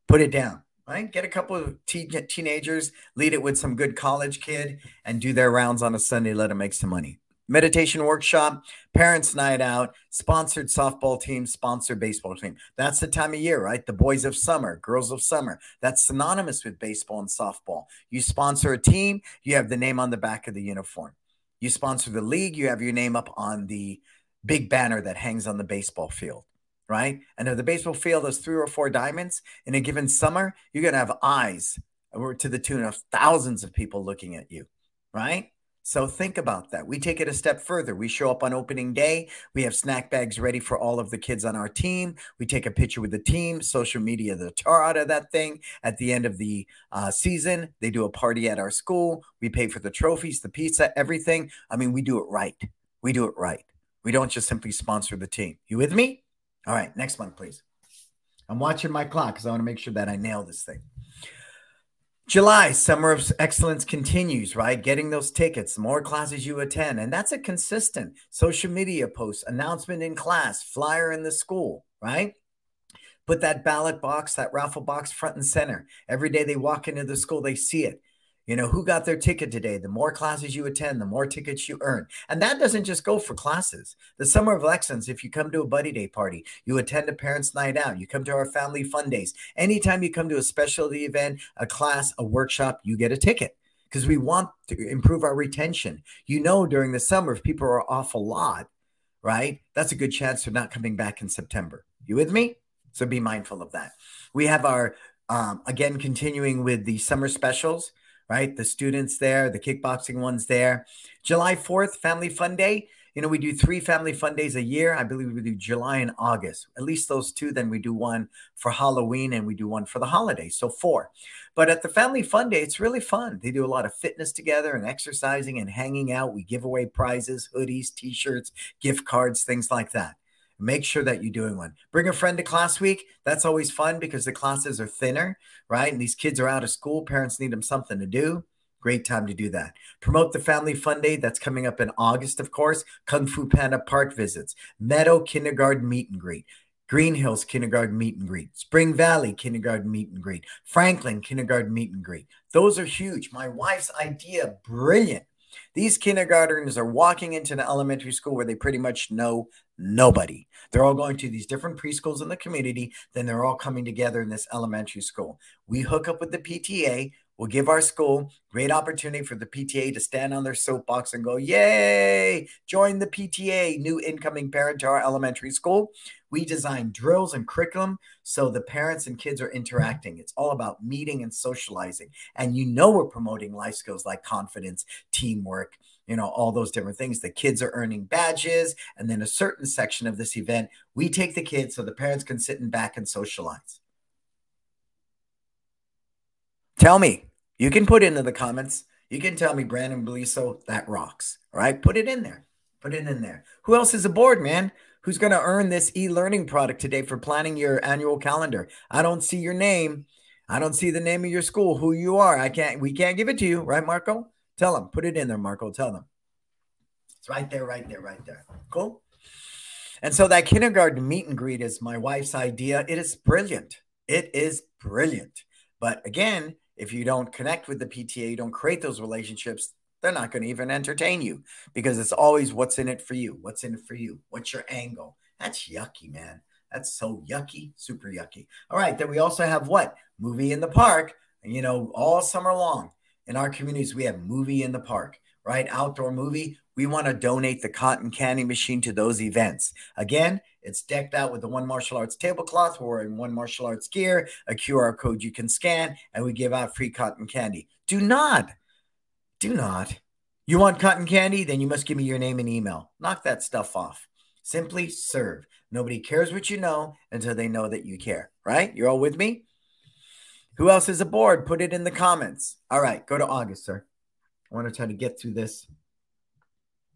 Put it down, right? Get a couple of te- teenagers, lead it with some good college kid, and do their rounds on a Sunday. Let them make some money. Meditation workshop, parents' night out, sponsored softball team, sponsored baseball team. That's the time of year, right? The boys of summer, girls of summer. That's synonymous with baseball and softball. You sponsor a team, you have the name on the back of the uniform. You sponsor the league, you have your name up on the big banner that hangs on the baseball field, right? And if the baseball field has three or four diamonds in a given summer, you're going to have eyes uh, to the tune of thousands of people looking at you, right? So think about that. We take it a step further. We show up on opening day. We have snack bags ready for all of the kids on our team. We take a picture with the team, social media the tar out of that thing. At the end of the uh, season, they do a party at our school. We pay for the trophies, the pizza, everything. I mean, we do it right. We do it right. We don't just simply sponsor the team. You with me? All right, next one, please. I'm watching my clock because I want to make sure that I nail this thing. July, Summer of Excellence continues, right? Getting those tickets, more classes you attend. And that's a consistent social media post, announcement in class, flyer in the school, right? Put that ballot box, that raffle box front and center. Every day they walk into the school, they see it. You know, who got their ticket today? The more classes you attend, the more tickets you earn. And that doesn't just go for classes. The Summer of Excellence, if you come to a buddy day party, you attend a parents' night out, you come to our family fun days. Anytime you come to a specialty event, a class, a workshop, you get a ticket because we want to improve our retention. You know, during the summer, if people are off a lot, right, that's a good chance they're not coming back in September. You with me? So be mindful of that. We have our, um, again, continuing with the summer specials right? The students there, the kickboxing ones there. July 4th, Family Fun Day. You know, we do three family fun days a year. I believe we do July and August, at least those two. Then we do one for Halloween and we do one for the holidays. So four. But at the family fun day, it's really fun. They do a lot of fitness together and exercising and hanging out. We give away prizes, hoodies, t shirts, gift cards, things like that make sure that you're doing one. Bring a friend to class week. That's always fun because the classes are thinner, right? And these kids are out of school. Parents need them something to do. Great time to do that. Promote the Family Fun Day that's coming up in August, of course. Kung Fu Panda Park visits, Meadow Kindergarten meet and greet. Green Hills Kindergarten Meet and Greet, Spring Valley Kindergarten Meet and Greet, Franklin Kindergarten Meet and Greet. Those are huge. My wife's idea, brilliant. These kindergartners are walking into an elementary school where they pretty much know Nobody. They're all going to these different preschools in the community. Then they're all coming together in this elementary school. We hook up with the PTA. We'll give our school great opportunity for the PTA to stand on their soapbox and go, Yay, join the PTA, new incoming parent to our elementary school. We design drills and curriculum so the parents and kids are interacting. It's all about meeting and socializing. And you know, we're promoting life skills like confidence, teamwork, you know, all those different things. The kids are earning badges. And then a certain section of this event, we take the kids so the parents can sit in back and socialize. Tell me, you can put into the comments. You can tell me, Brandon Beliso, that rocks. All right, put it in there. Put it in there. Who else is aboard, man? Who's going to earn this e learning product today for planning your annual calendar? I don't see your name. I don't see the name of your school, who you are. I can't, we can't give it to you, right, Marco? Tell them, put it in there, Marco. Tell them. It's right there, right there, right there. Cool. And so that kindergarten meet and greet is my wife's idea. It is brilliant. It is brilliant. But again, if you don't connect with the PTA, you don't create those relationships, they're not going to even entertain you because it's always what's in it for you. What's in it for you? What's your angle? That's yucky, man. That's so yucky, super yucky. All right. Then we also have what? Movie in the park, you know, all summer long in our communities, we have movie in the park, right? Outdoor movie. We want to donate the cotton candy machine to those events. Again, it's decked out with the One Martial Arts tablecloth. We're in One Martial Arts gear, a QR code you can scan, and we give out free cotton candy. Do not, do not. You want cotton candy? Then you must give me your name and email. Knock that stuff off. Simply serve. Nobody cares what you know until they know that you care, right? You're all with me? Who else is aboard? Put it in the comments. All right, go to August, sir. I want to try to get through this.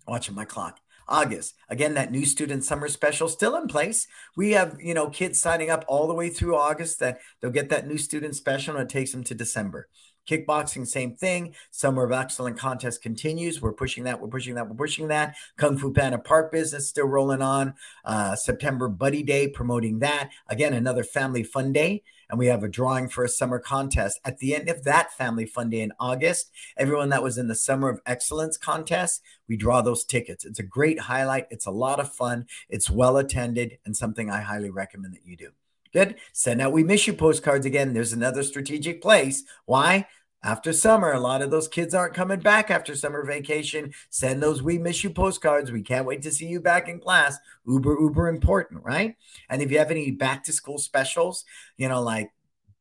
Watching my clock. August. Again, that new student summer special still in place. We have, you know, kids signing up all the way through August that they'll get that new student special and it takes them to December. Kickboxing, same thing. Summer of Excellence contest continues. We're pushing that. We're pushing that. We're pushing that. Kung Fu Panda Park business still rolling on. Uh, September Buddy Day, promoting that. Again, another family fun day. And we have a drawing for a summer contest. At the end of that family fun day in August, everyone that was in the Summer of Excellence contest, we draw those tickets. It's a great highlight. It's a lot of fun. It's well attended and something I highly recommend that you do. Good. Send out We Miss You postcards again. There's another strategic place. Why? After summer, a lot of those kids aren't coming back after summer vacation. Send those We Miss You postcards. We can't wait to see you back in class. Uber, uber important, right? And if you have any back to school specials, you know, like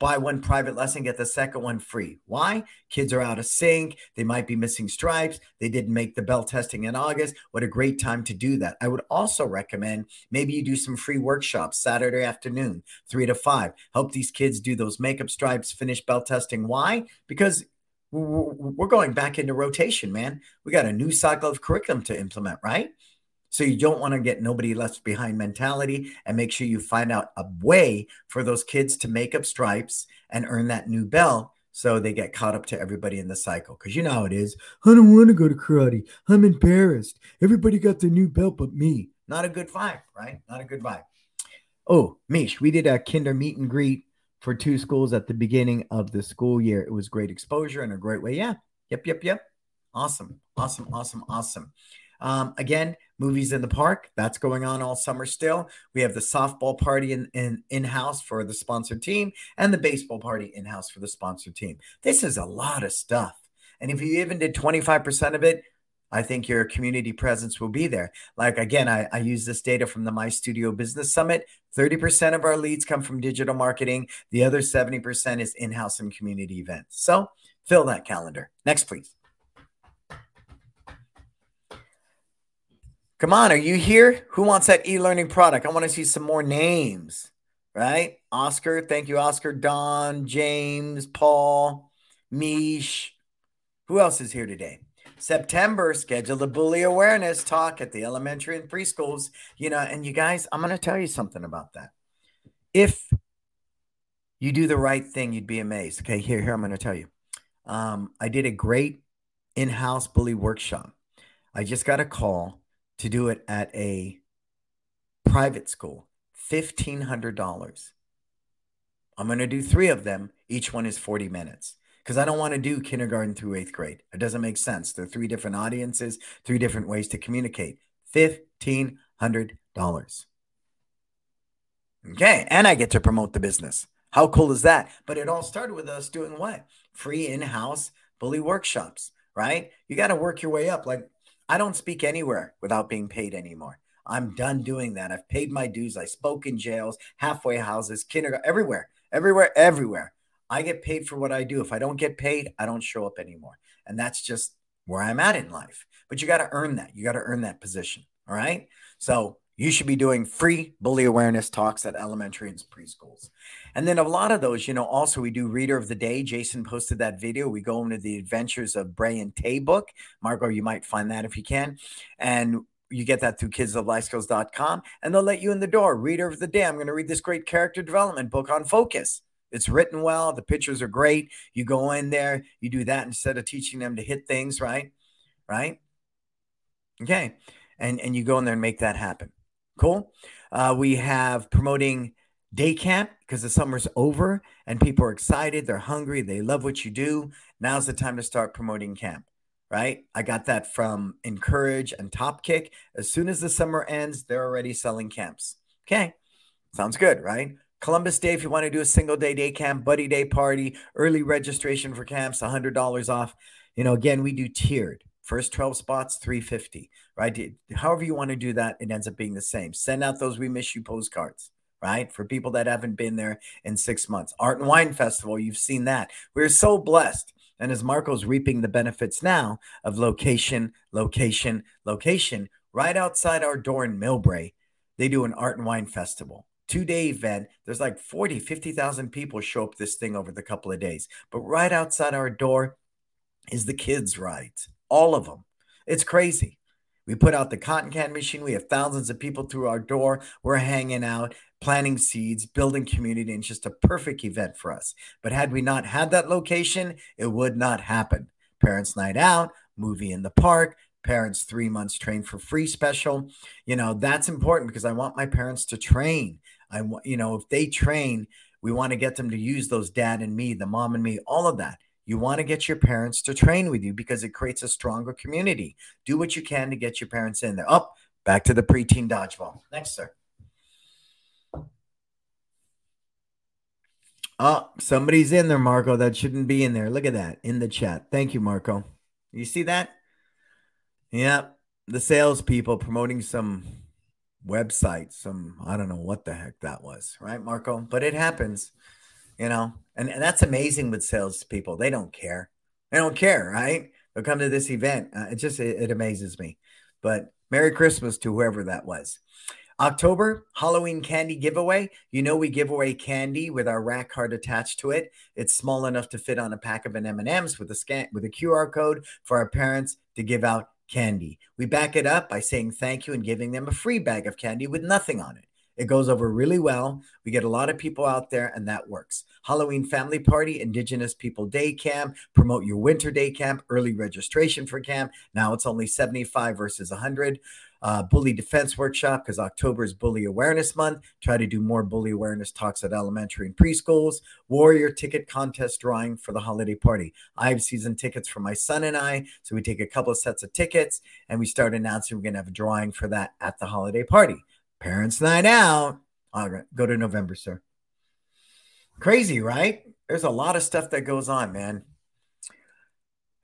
buy one private lesson, get the second one free. Why? Kids are out of sync. They might be missing stripes. They didn't make the belt testing in August. What a great time to do that. I would also recommend maybe you do some free workshops Saturday afternoon, three to five. Help these kids do those makeup stripes, finish belt testing. Why? Because we're going back into rotation, man. We got a new cycle of curriculum to implement, right? So you don't want to get nobody left behind mentality and make sure you find out a way for those kids to make up stripes and earn that new belt so they get caught up to everybody in the cycle. Because you know how it is. I don't want to go to karate. I'm embarrassed. Everybody got their new belt but me. Not a good vibe, right? Not a good vibe. Oh, Mish, we did a kinder meet and greet for two schools at the beginning of the school year. It was great exposure and a great way. Yeah. Yep, yep, yep. Awesome. Awesome. Awesome. Awesome. Um, again, movies in the park that's going on all summer still. We have the softball party in, in in house for the sponsored team and the baseball party in house for the sponsored team. This is a lot of stuff. And if you even did 25% of it, I think your community presence will be there. Like again, I, I use this data from the My Studio Business Summit. 30% of our leads come from digital marketing. The other 70% is in-house and community events. So fill that calendar. Next, please. Come on, are you here? Who wants that e-learning product? I want to see some more names, right? Oscar, thank you, Oscar, Don, James, Paul, Mish. Who else is here today? September, schedule the bully awareness talk at the elementary and preschools. You know, and you guys, I'm going to tell you something about that. If you do the right thing, you'd be amazed. Okay, here, here, I'm going to tell you. Um, I did a great in-house bully workshop. I just got a call to do it at a private school, $1,500. I'm going to do three of them. Each one is 40 minutes because I don't want to do kindergarten through eighth grade. It doesn't make sense. There are three different audiences, three different ways to communicate. $1,500. Okay. And I get to promote the business. How cool is that? But it all started with us doing what? Free in house bully workshops, right? You got to work your way up. Like I don't speak anywhere without being paid anymore. I'm done doing that. I've paid my dues. I spoke in jails, halfway houses, kindergarten, everywhere, everywhere, everywhere. I get paid for what I do. If I don't get paid, I don't show up anymore. And that's just where I'm at in life. But you got to earn that. You got to earn that position. All right. So you should be doing free bully awareness talks at elementary and preschools. And then a lot of those, you know, also we do Reader of the Day. Jason posted that video. We go into the adventures of Bray and Tay book. Marco, you might find that if you can. And you get that through kidslovelifeskills.com and they'll let you in the door. Reader of the Day. I'm going to read this great character development book on focus. It's written well. The pictures are great. You go in there, you do that instead of teaching them to hit things, right? Right? Okay. And and you go in there and make that happen. Cool. Uh, we have promoting day camp because the summer's over and people are excited. They're hungry. They love what you do. Now's the time to start promoting camp, right? I got that from Encourage and Top Kick. As soon as the summer ends, they're already selling camps. Okay. Sounds good, right? Columbus Day, if you want to do a single day day camp, buddy day party, early registration for camps, $100 off. You know, again, we do tiered. First 12 spots, 350, right? However you want to do that, it ends up being the same. Send out those We Miss You postcards, right? For people that haven't been there in six months. Art and Wine Festival, you've seen that. We're so blessed. And as Marco's reaping the benefits now of location, location, location, right outside our door in Millbrae, they do an Art and Wine Festival two day event. There's like 40, 50,000 people show up this thing over the couple of days. But right outside our door is the kids' rides all of them. It's crazy. We put out the cotton candy machine. We have thousands of people through our door. We're hanging out, planting seeds, building community, and just a perfect event for us. But had we not had that location, it would not happen. Parents' night out, movie in the park, parents three months train for free special. You know, that's important because I want my parents to train. I want, you know, if they train, we want to get them to use those dad and me, the mom and me, all of that. You want to get your parents to train with you because it creates a stronger community. Do what you can to get your parents in there. Up, oh, back to the preteen dodgeball. Next, sir. Oh, somebody's in there, Marco. That shouldn't be in there. Look at that in the chat. Thank you, Marco. You see that? Yep. The salespeople promoting some website, some, I don't know what the heck that was, right, Marco? But it happens, you know, and, and that's amazing with salespeople. They don't care. They don't care, right? They'll come to this event. Uh, it just, it, it amazes me. But Merry Christmas to whoever that was. October Halloween candy giveaway. You know we give away candy with our rack card attached to it. It's small enough to fit on a pack of an M&Ms with a scan with a QR code for our parents to give out candy. We back it up by saying thank you and giving them a free bag of candy with nothing on it. It goes over really well. We get a lot of people out there, and that works. Halloween family party, Indigenous People Day Camp, promote your winter day camp, early registration for camp. Now it's only 75 versus 100 uh, bully defense workshop because October is bully awareness month. Try to do more bully awareness talks at elementary and preschools. Warrior ticket contest drawing for the holiday party. I have season tickets for my son and I. So we take a couple of sets of tickets and we start announcing we're going to have a drawing for that at the holiday party. Parents' night out. All right, go to November, sir. Crazy, right? There's a lot of stuff that goes on, man.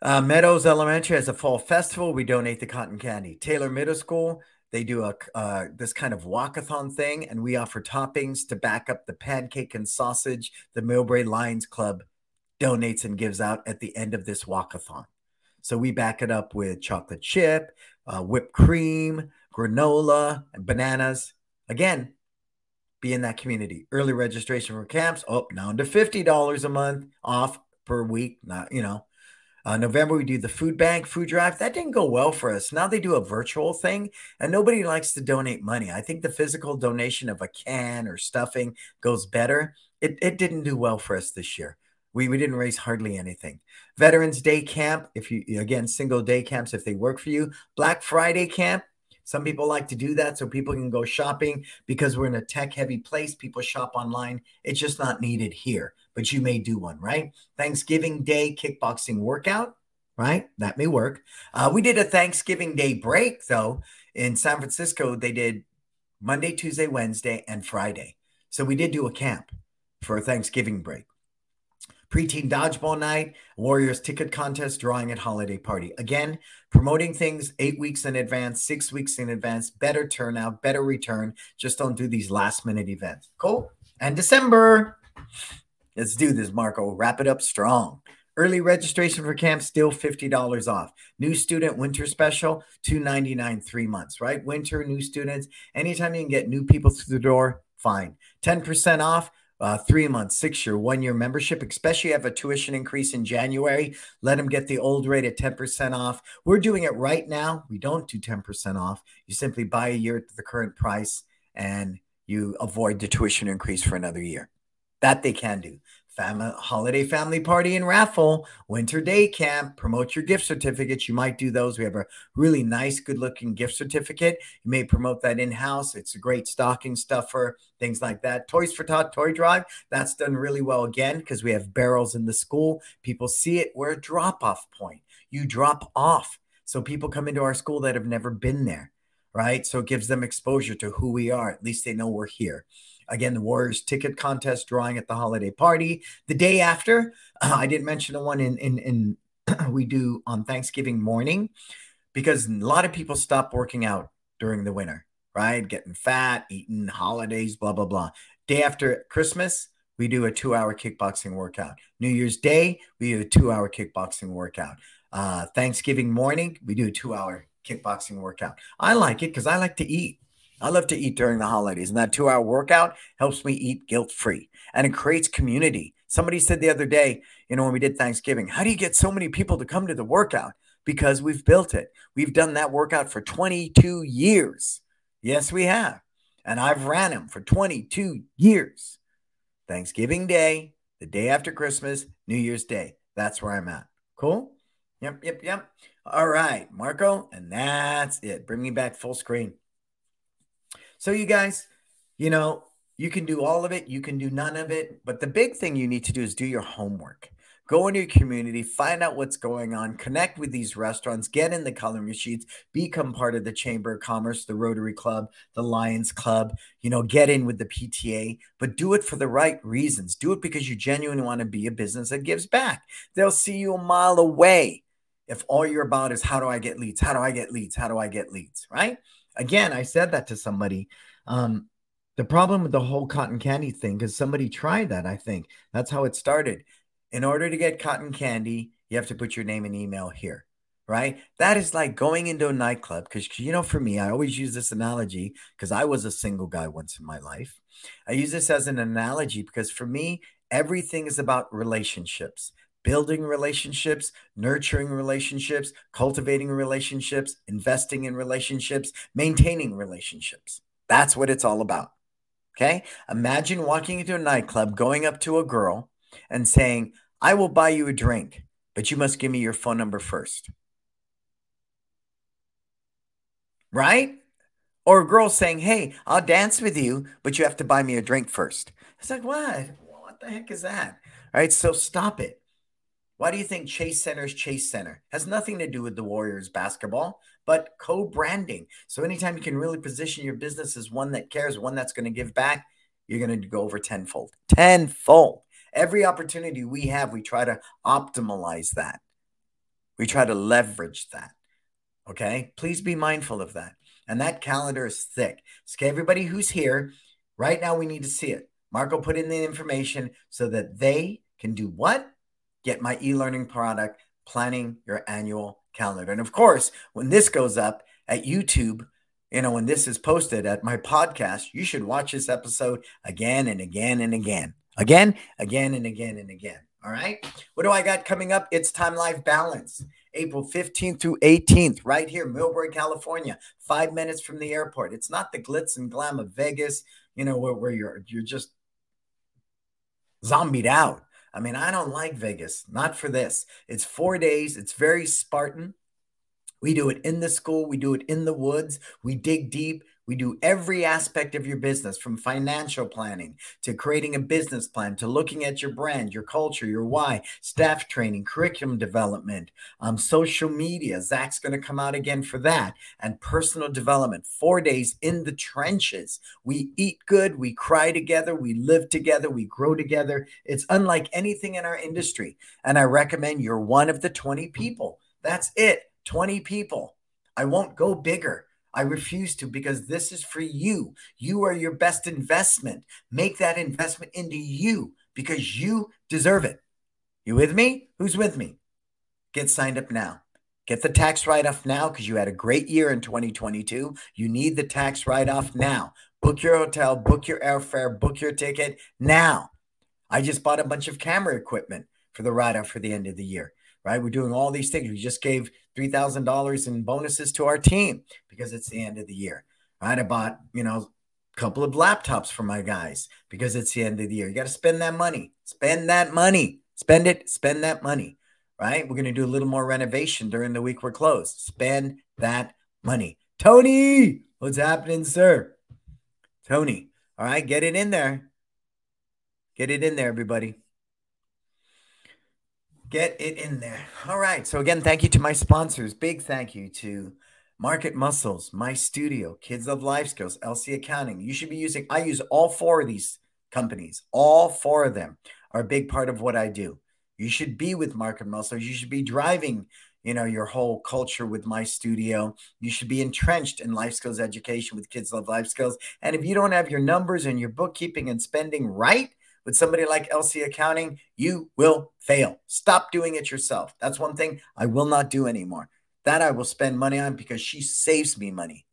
Uh, Meadows Elementary has a fall festival. We donate the cotton candy. Taylor Middle School, they do a uh, this kind of walkathon thing, and we offer toppings to back up the pancake and sausage the Millbrae Lions Club donates and gives out at the end of this walkathon. So we back it up with chocolate chip, uh, whipped cream, granola, and bananas. Again, be in that community. Early registration for camps, oh, now to $50 a month off per week. Not, you know, uh, November, we do the food bank food drive. That didn't go well for us. Now they do a virtual thing, and nobody likes to donate money. I think the physical donation of a can or stuffing goes better. It, it didn't do well for us this year. We, we didn't raise hardly anything. Veterans Day camp, if you again single day camps if they work for you. Black Friday camp, some people like to do that so people can go shopping because we're in a tech heavy place. People shop online. It's just not needed here, but you may do one, right? Thanksgiving Day kickboxing workout, right? That may work. Uh, we did a Thanksgiving Day break though in San Francisco. They did Monday, Tuesday, Wednesday, and Friday. So we did do a camp for a Thanksgiving break preteen dodgeball night, Warriors ticket contest, drawing at holiday party. Again, promoting things eight weeks in advance, six weeks in advance, better turnout, better return. Just don't do these last minute events. Cool. And December. Let's do this, Marco. Wrap it up strong. Early registration for camp still $50 off. New student winter special, 299 three months, right? Winter, new students. Anytime you can get new people through the door, fine. 10% off uh, three months, six year, one year membership, especially have a tuition increase in January. Let them get the old rate at 10% off. We're doing it right now. We don't do 10% off. You simply buy a year at the current price and you avoid the tuition increase for another year. That they can do holiday family party and raffle, winter day camp, promote your gift certificates. You might do those. We have a really nice, good looking gift certificate. You may promote that in house. It's a great stocking stuffer, things like that. Toys for Tot Toy Drive, that's done really well again because we have barrels in the school. People see it. We're a drop off point. You drop off. So people come into our school that have never been there, right? So it gives them exposure to who we are. At least they know we're here. Again, the Warriors ticket contest drawing at the holiday party. The day after, uh, I didn't mention the one in in, in we do on Thanksgiving morning because a lot of people stop working out during the winter, right? Getting fat, eating holidays, blah blah blah. Day after Christmas, we do a two-hour kickboxing workout. New Year's Day, we do a two-hour kickboxing workout. Uh, Thanksgiving morning, we do a two-hour kickboxing workout. I like it because I like to eat. I love to eat during the holidays, and that two hour workout helps me eat guilt free and it creates community. Somebody said the other day, you know, when we did Thanksgiving, how do you get so many people to come to the workout? because we've built it. We've done that workout for 22 years. Yes, we have. And I've ran them for 22 years. Thanksgiving Day, the day after Christmas, New Year's Day. That's where I'm at. Cool? Yep, yep, yep. All right, Marco, and that's it. Bring me back full screen. So, you guys, you know, you can do all of it, you can do none of it, but the big thing you need to do is do your homework. Go into your community, find out what's going on, connect with these restaurants, get in the color machines, become part of the Chamber of Commerce, the Rotary Club, the Lions Club, you know, get in with the PTA, but do it for the right reasons. Do it because you genuinely want to be a business that gives back. They'll see you a mile away if all you're about is how do I get leads? How do I get leads? How do I get leads? Right? Again, I said that to somebody. Um, the problem with the whole cotton candy thing, because somebody tried that, I think that's how it started in order to get cotton candy, you have to put your name and email here, right? That is like going into a nightclub. Because, you know, for me, I always use this analogy because I was a single guy once in my life. I use this as an analogy because for me, everything is about relationships building relationships, nurturing relationships, cultivating relationships, investing in relationships, maintaining relationships. That's what it's all about. Okay. Imagine walking into a nightclub, going up to a girl, and saying, I will buy you a drink, but you must give me your phone number first. Right? Or a girl saying, Hey, I'll dance with you, but you have to buy me a drink first. It's like, what? What the heck is that? All right. So stop it. Why do you think Chase Center is Chase Center? Has nothing to do with the Warriors basketball, but co-branding. So anytime you can really position your business as one that cares, one that's going to give back, you're going to go over tenfold. Tenfold. Every opportunity we have, we try to optimize that. We try to leverage that. Okay. Please be mindful of that. And that calendar is thick. Okay. everybody who's here, right now, we need to see it. Marco put in the information so that they can do what? Get my e learning product, planning your annual calendar. And of course, when this goes up at YouTube, you know, when this is posted at my podcast, you should watch this episode again and again and again. Again, again, and again, and again. All right. What do I got coming up? It's Time Life Balance, April 15th through 18th, right here, Millbrae, California, five minutes from the airport. It's not the glitz and glam of Vegas, you know, where, where you're you're just zombied out. I mean, I don't like Vegas, not for this. It's four days, it's very Spartan. We do it in the school, we do it in the woods, we dig deep, we do every aspect of your business from financial planning to creating a business plan to looking at your brand, your culture, your why, staff training, curriculum development, um, social media. Zach's going to come out again for that, and personal development. Four days in the trenches. We eat good, we cry together, we live together, we grow together. It's unlike anything in our industry. And I recommend you're one of the 20 people. That's it, 20 people. I won't go bigger. I refuse to because this is for you. You are your best investment. Make that investment into you because you deserve it. You with me? Who's with me? Get signed up now. Get the tax write off now because you had a great year in 2022. You need the tax write off now. Book your hotel, book your airfare, book your ticket now. I just bought a bunch of camera equipment for the write off for the end of the year right? We're doing all these things. We just gave $3,000 in bonuses to our team because it's the end of the year, right? I bought, you know, a couple of laptops for my guys because it's the end of the year. You got to spend that money, spend that money, spend it, spend that money, right? We're going to do a little more renovation during the week we're closed. Spend that money. Tony, what's happening, sir? Tony, all right, get it in there. Get it in there, everybody. Get it in there. All right. So, again, thank you to my sponsors. Big thank you to Market Muscles, My Studio, Kids Love Life Skills, LC Accounting. You should be using, I use all four of these companies. All four of them are a big part of what I do. You should be with Market Muscles. You should be driving, you know, your whole culture with My Studio. You should be entrenched in life skills education with Kids Love Life Skills. And if you don't have your numbers and your bookkeeping and spending right, with somebody like LC Accounting, you will fail. Stop doing it yourself. That's one thing I will not do anymore. That I will spend money on because she saves me money.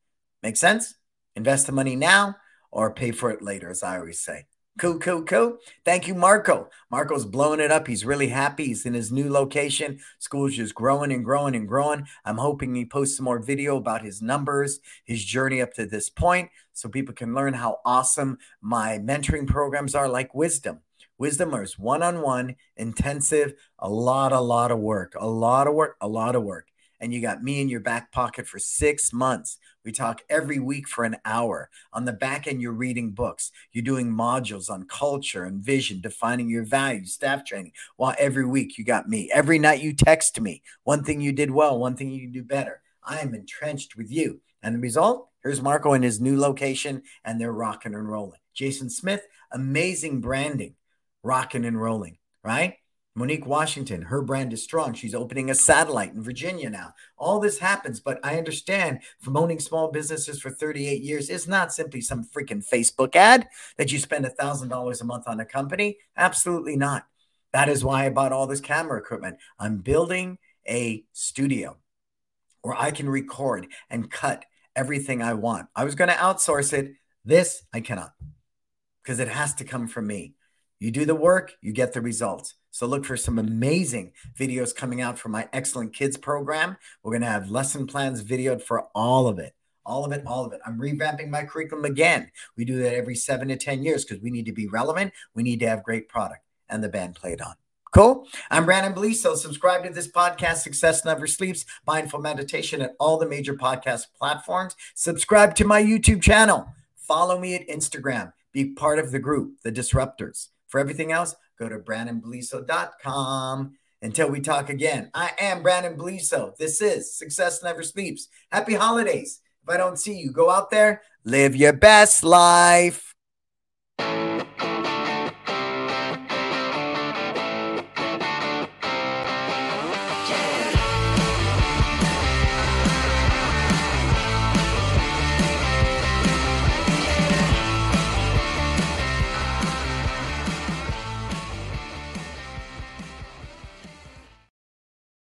Make sense? Invest the money now or pay for it later, as I always say. Cool, cool, cool. Thank you, Marco. Marco's blowing it up. He's really happy. He's in his new location. School's just growing and growing and growing. I'm hoping he posts some more video about his numbers, his journey up to this point, so people can learn how awesome my mentoring programs are like wisdom. Wisdom is one on one, intensive, a lot, a lot of work, a lot of work, a lot of work. And you got me in your back pocket for six months. We talk every week for an hour. On the back end, you're reading books. You're doing modules on culture and vision, defining your values, staff training. While every week you got me. Every night you text me one thing you did well, one thing you can do better. I am entrenched with you. And the result, here's Marco in his new location, and they're rocking and rolling. Jason Smith, amazing branding rocking and rolling, right? Monique Washington, her brand is strong. She's opening a satellite in Virginia now. All this happens, but I understand from owning small businesses for 38 years, it's not simply some freaking Facebook ad that you spend $1,000 a month on a company. Absolutely not. That is why I bought all this camera equipment. I'm building a studio where I can record and cut everything I want. I was going to outsource it. This I cannot because it has to come from me. You do the work, you get the results. So look for some amazing videos coming out from my Excellent Kids program. We're going to have lesson plans videoed for all of it. All of it, all of it. I'm revamping my curriculum again. We do that every seven to 10 years because we need to be relevant. We need to have great product and the band played on. Cool. I'm Brandon Beliso. Subscribe to this podcast, Success Never Sleeps, Mindful Meditation at all the major podcast platforms. Subscribe to my YouTube channel. Follow me at Instagram. Be part of the group, The Disruptors. For everything else, go to brandonbeliso.com. Until we talk again, I am Brandon Beliso. This is Success Never Sleeps. Happy holidays. If I don't see you, go out there, live your best life.